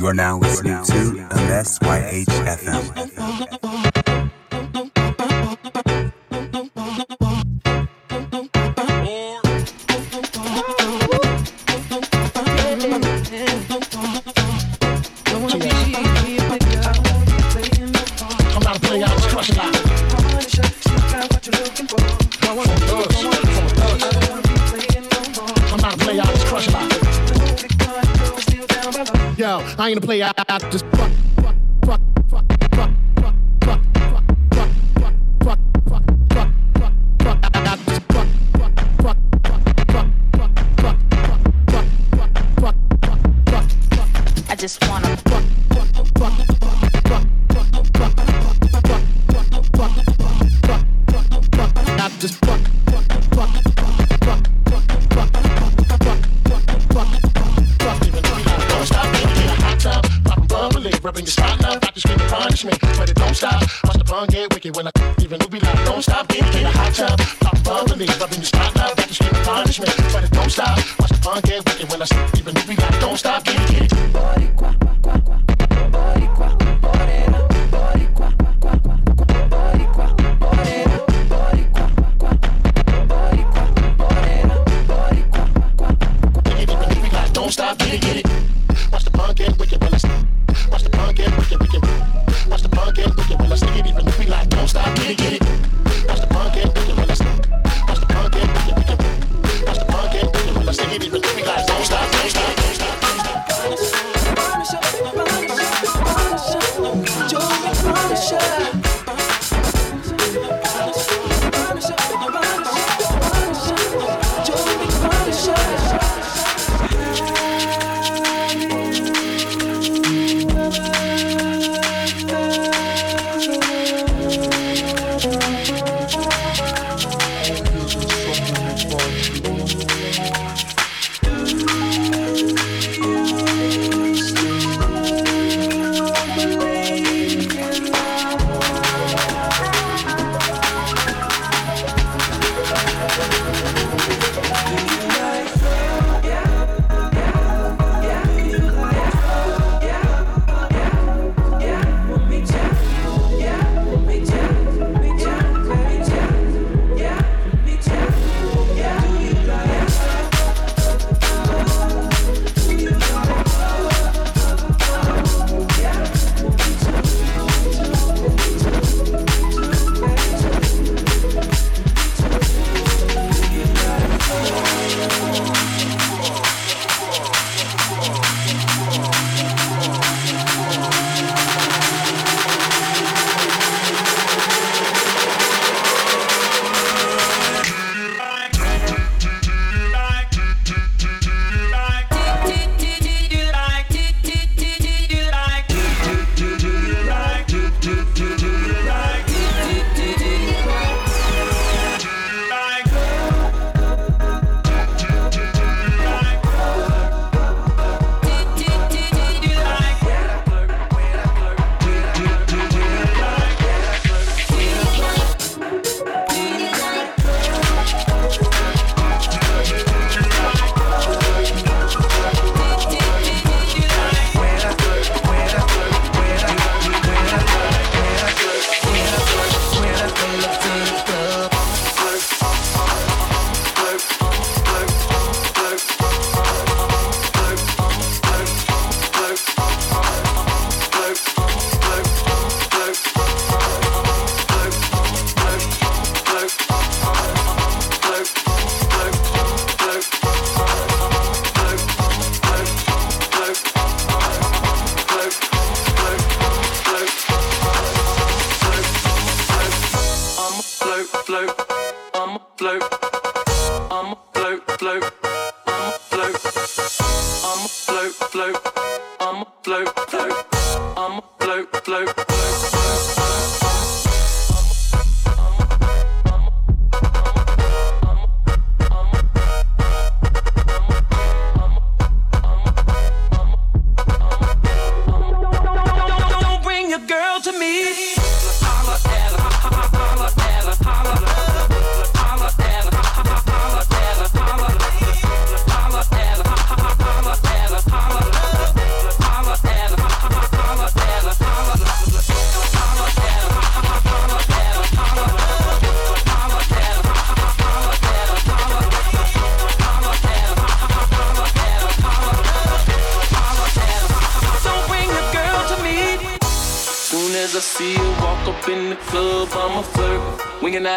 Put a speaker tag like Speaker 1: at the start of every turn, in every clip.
Speaker 1: You are now listening to MSYHFM.
Speaker 2: I ain't a player, I, I just fuck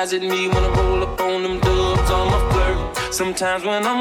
Speaker 3: eyes at me when I roll up on them dubs. I'm a flirt. Sometimes when I.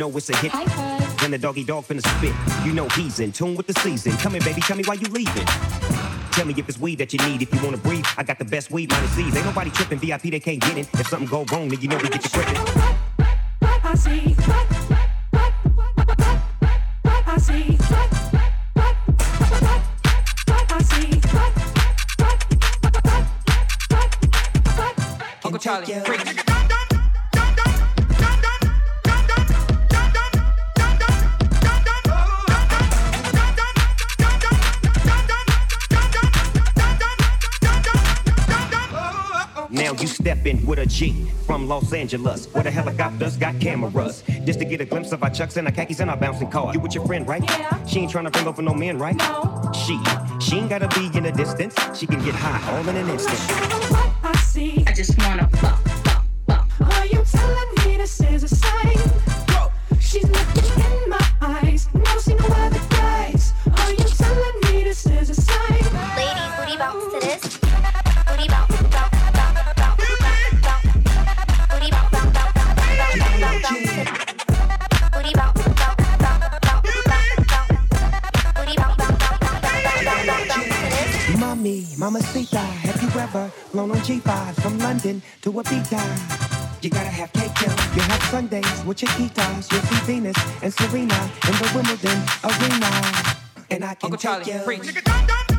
Speaker 4: know it's a hit. When the Doggy Dogg finna spit, you know he's in tune with the season. Come in, baby, tell me why you leaving. Tell me if it's weed that you need. If you wanna breathe, I got the best weed minus C's. Ain't nobody tripping. VIP they can't get in. If something go wrong, then you know we get you gripping. I see. I see.
Speaker 5: Uncle Charlie, freak.
Speaker 4: Now you stepping with a G from Los Angeles, where the helicopters got cameras. Just to get a glimpse of our chucks and our khakis and our bouncing car. You with your friend, right?
Speaker 6: Yeah.
Speaker 4: She ain't trying to bring over no men, right?
Speaker 6: No.
Speaker 4: She, she ain't gotta be in the distance. She can get high all in an instant.
Speaker 6: What I see,
Speaker 7: I just wanna
Speaker 4: Chiquitas, you'll see Venus and Serena in the Wimbledon arena. And I can
Speaker 5: Uncle
Speaker 4: take
Speaker 5: Charlie,
Speaker 4: you.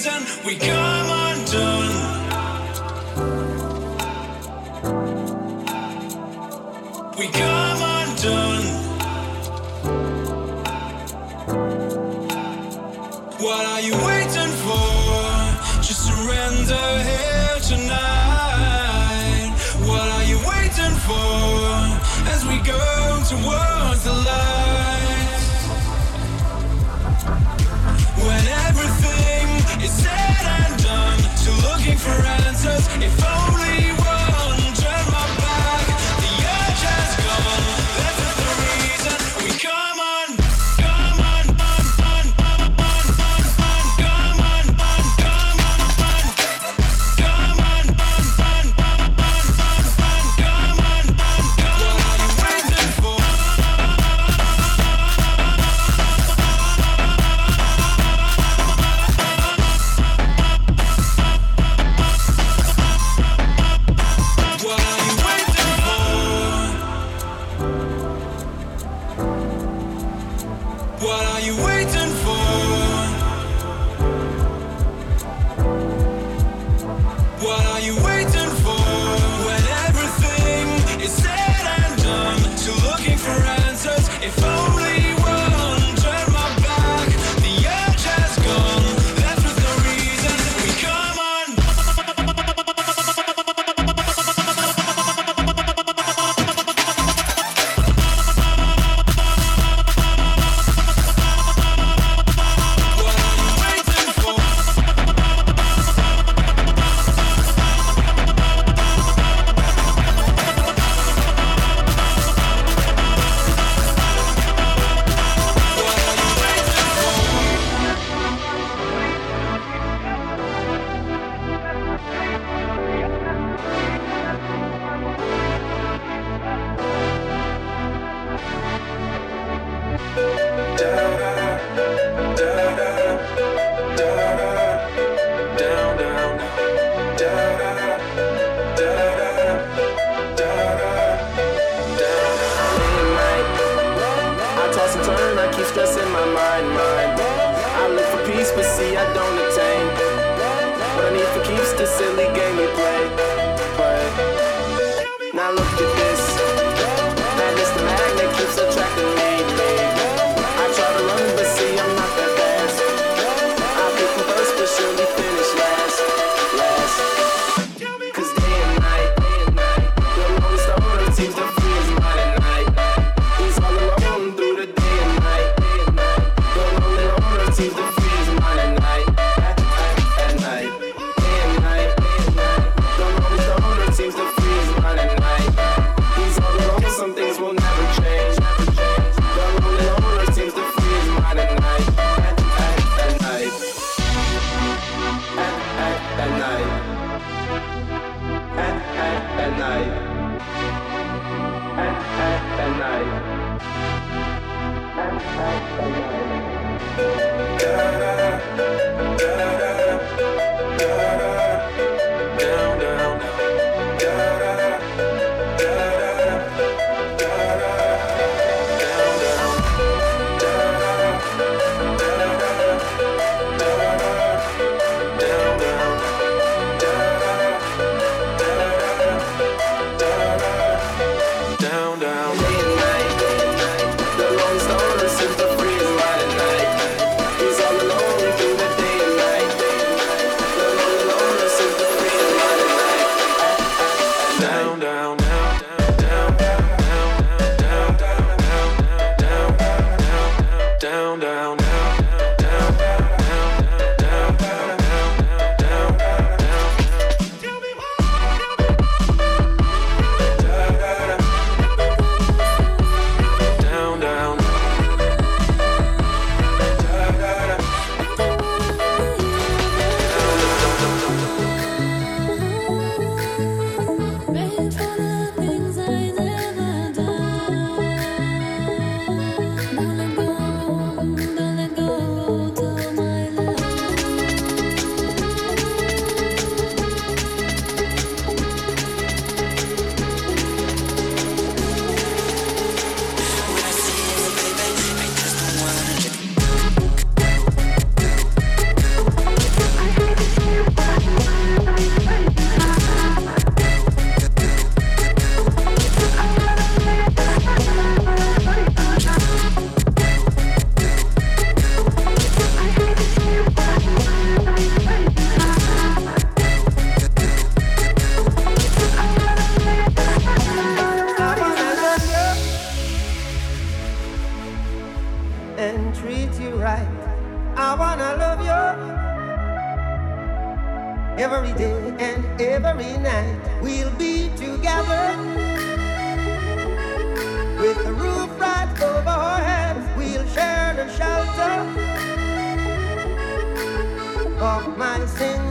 Speaker 8: reason we come.
Speaker 9: Of my single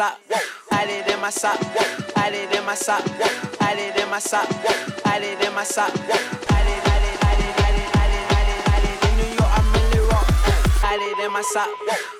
Speaker 10: sock. It in my sock. Had it in my sock. Had it in my sock. Had it
Speaker 11: in my sock. Had it, had it, had it, had it, had it, had it. In New York, I'm really rock. Had it in my
Speaker 12: sock.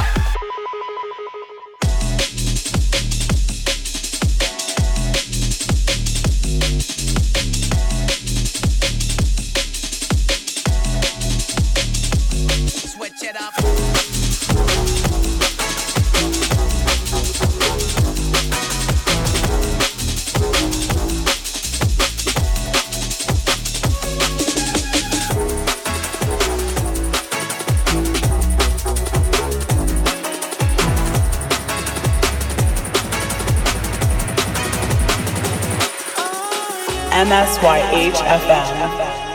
Speaker 13: Picture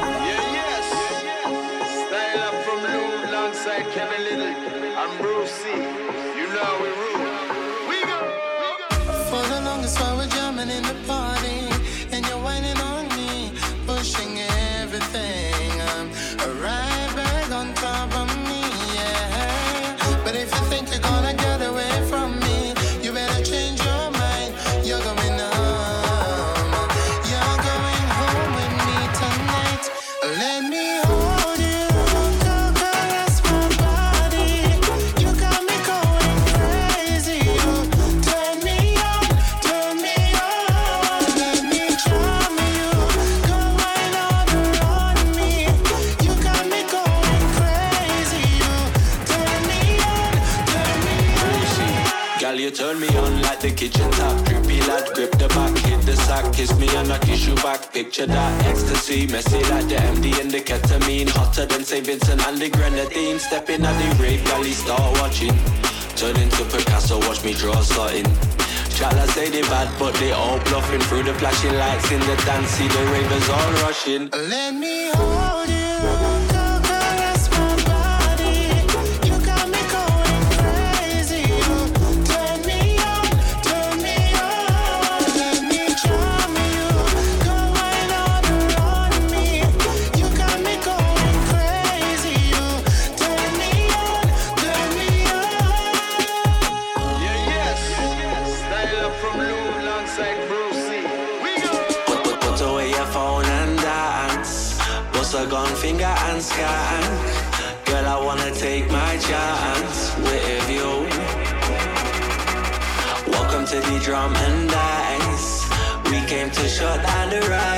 Speaker 13: flashing lights in the dance. See the ravers all rushing.
Speaker 14: Let me
Speaker 15: Girl, I wanna take my chance with you. Welcome to the drum and dice. We came to shut down the ride.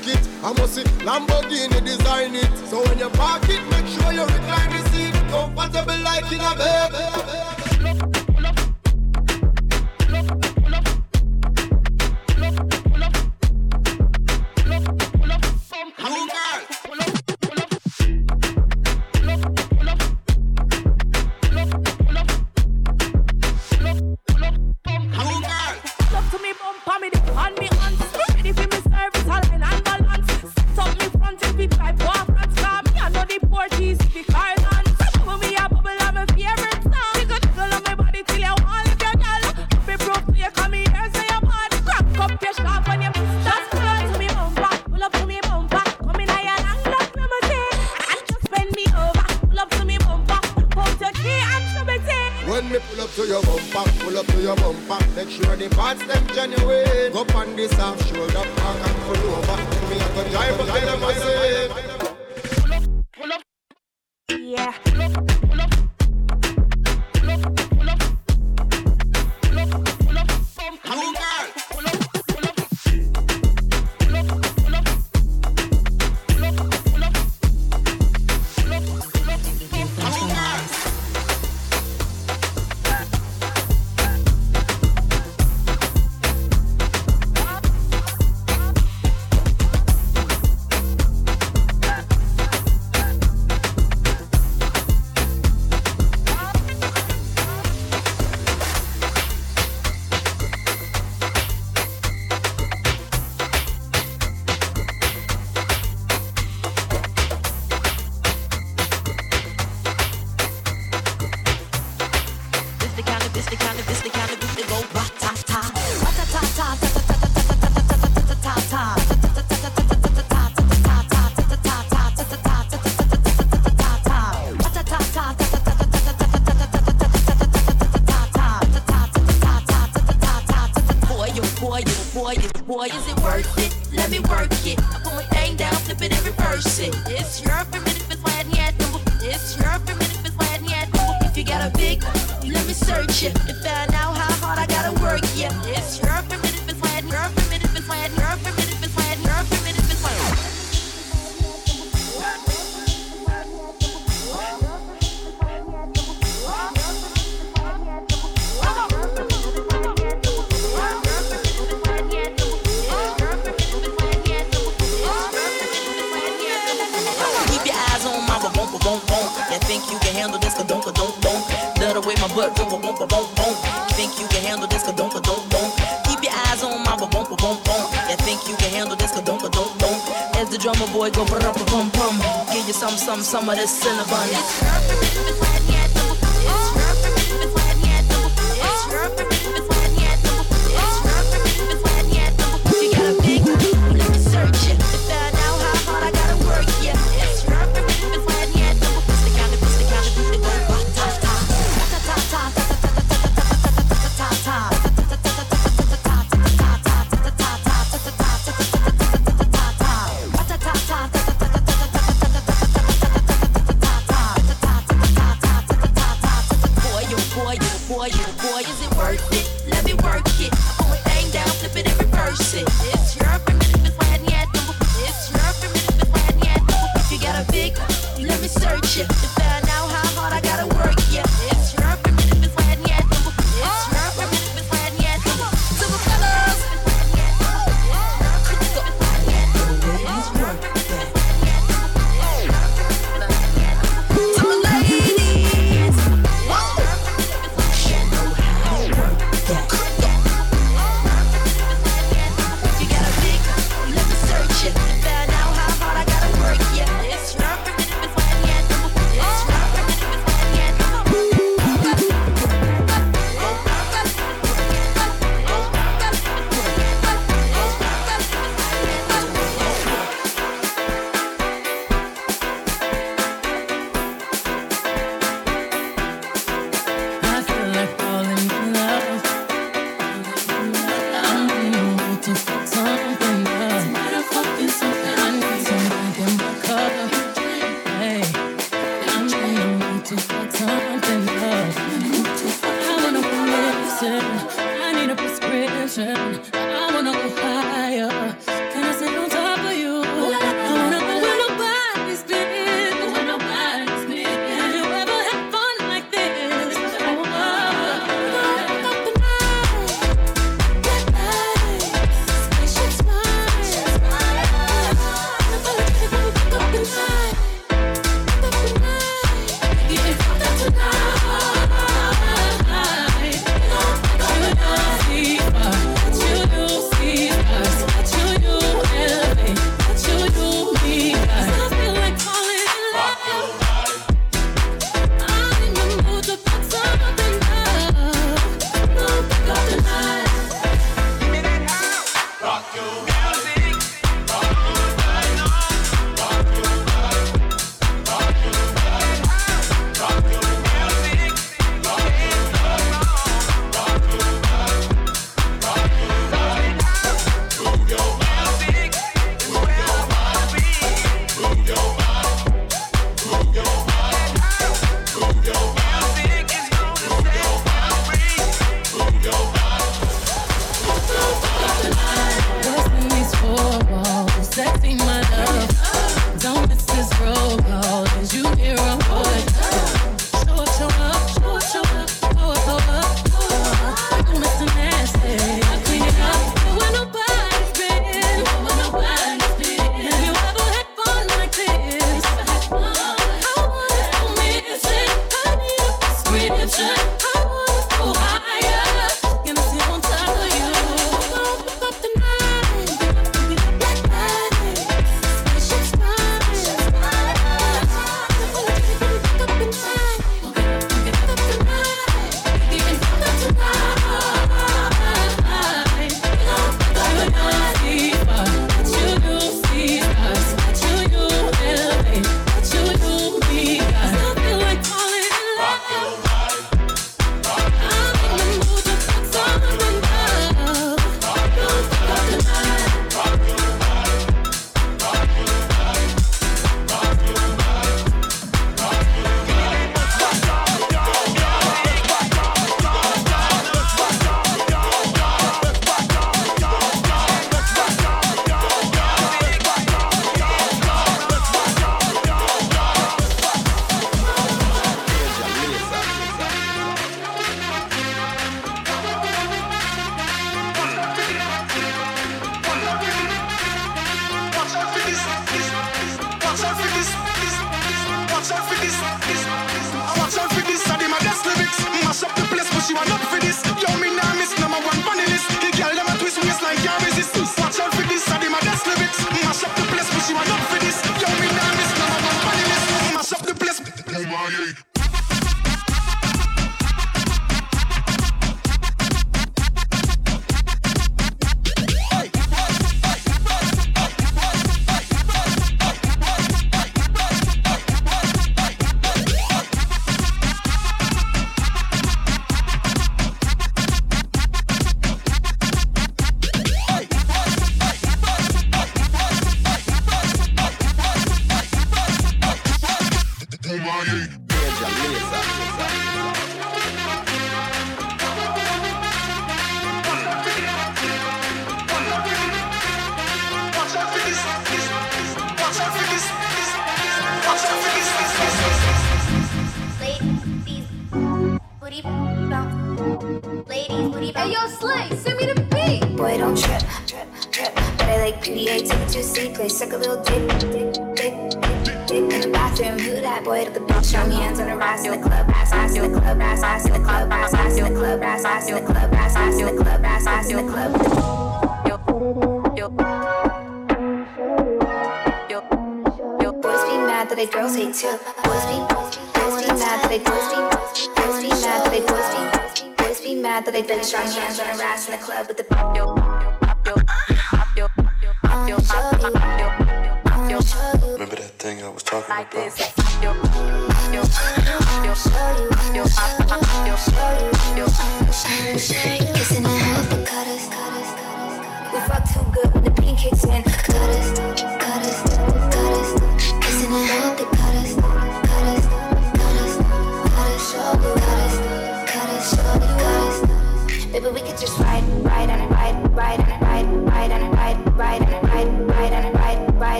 Speaker 12: lick it. I
Speaker 16: must see Lamborghini design it. So when you park it, make sure you recline the seat. Comfortable like in a bed.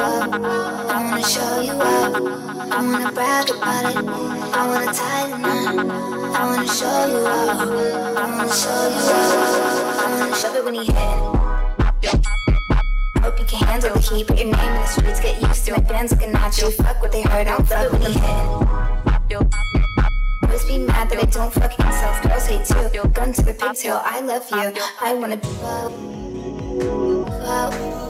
Speaker 17: up, I
Speaker 18: wanna show you up. I wanna brag about it, I wanna tie the knot. I wanna show you up, I wanna show you up. I wanna shove it when he hit. Hope you can handle it, keep put your name in the streets, get used to it. Fans looking at you, fuck what they heard, I don't love it when he hit be mad that I don't fuck myself. Girls hate you. Gun to the pigtail. I love you. I wanna.
Speaker 11: Whoa.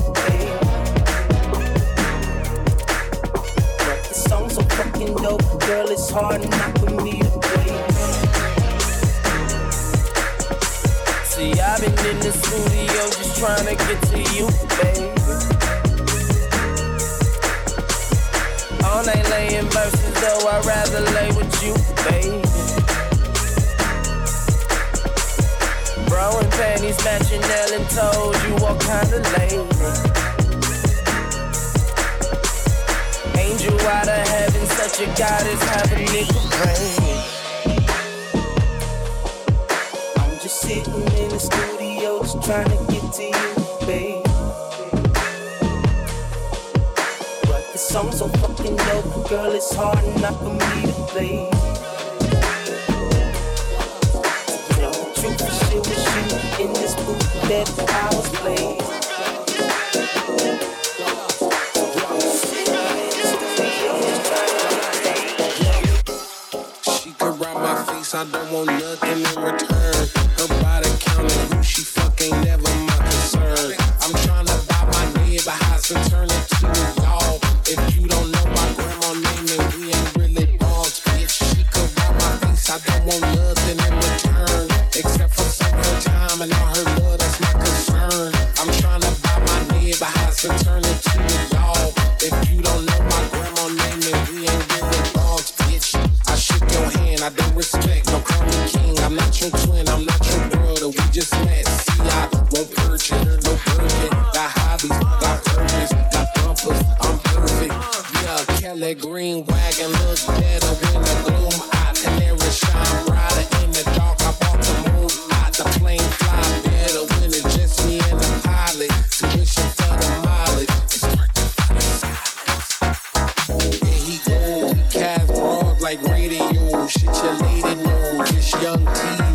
Speaker 11: Girl, it's hard not for me to breathe. See, I've been in the studio just trying to get to you, baby. All night laying verses, though I'd rather lay with you, baby. Bro and panties matching nail and toes. you what kind of lady. Angel out of heaven that you got is have a nigga brain. I'm just sitting in the studio, just trying to get to you, babe. But the song's so fucking dope, girl, it's hard enough for me to play. You know, the truth is, shit was you in this booth that I
Speaker 19: I don't want nothing in return.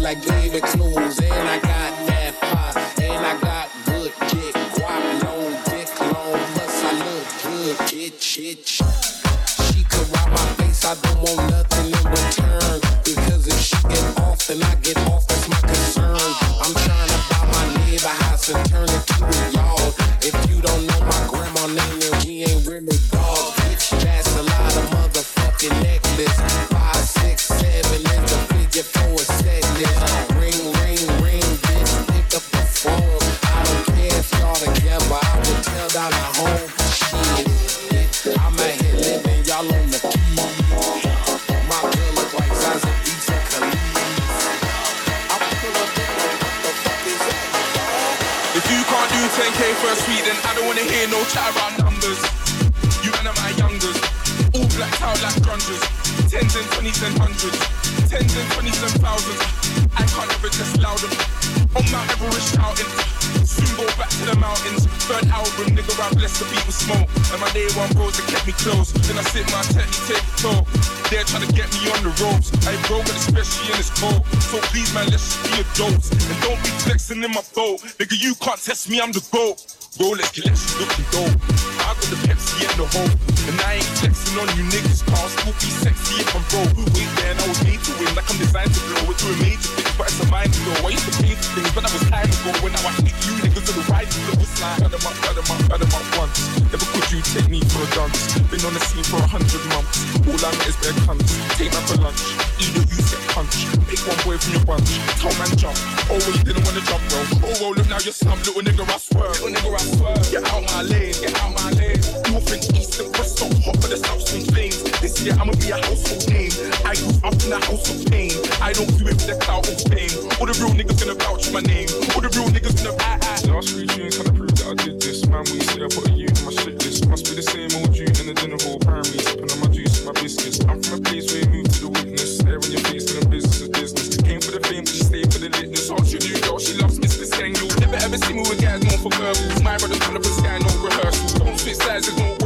Speaker 19: like
Speaker 10: baby. test me, I'm the GOAT. yeah, I'ma be a household name. I grew up in a house of pain. I don't do it for the clout of fame. All the real niggas gonna vouch my name. All the real niggas gonna I, I.
Speaker 20: Last three June, can I prove that I did this? Man, we say I put a U in my shit list. Must be the same old June in the dinner hall. Primary, sipping on my juice and my biscuits. I'm from a place where you move to the witness. There in your face, and business of business. Came for the fame, but she stayed for the litness. All she knew, girl, she loves Mr. Sang. You'll never ever see me with guys known for verbals. My brother's trying to put sky, no rehearsal. Don't switch sides, there's no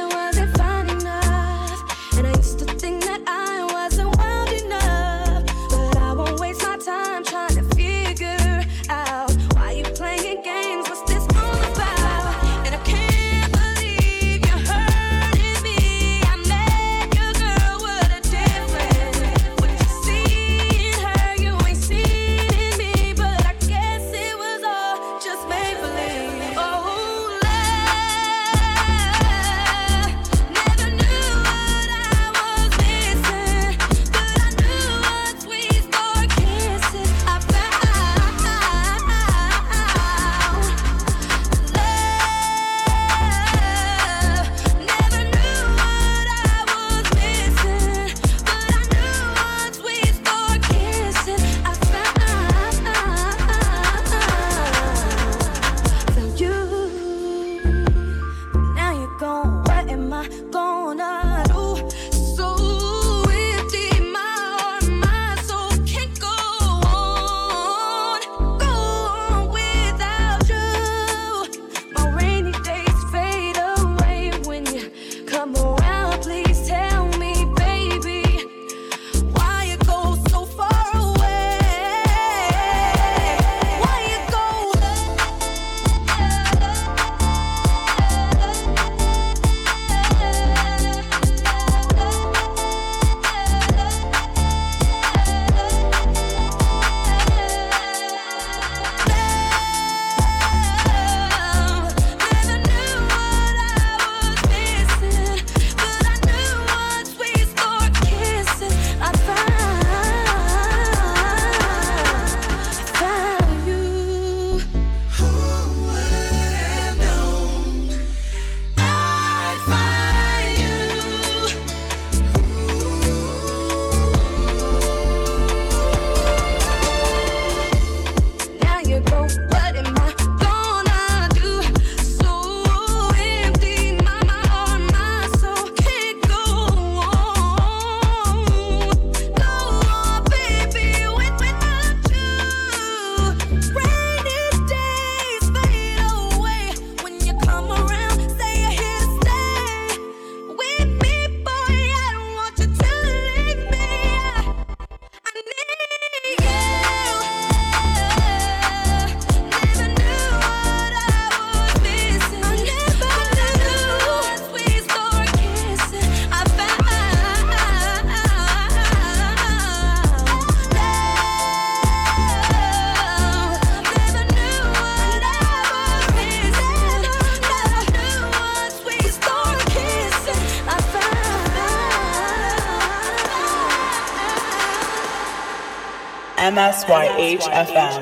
Speaker 21: MSYHFM.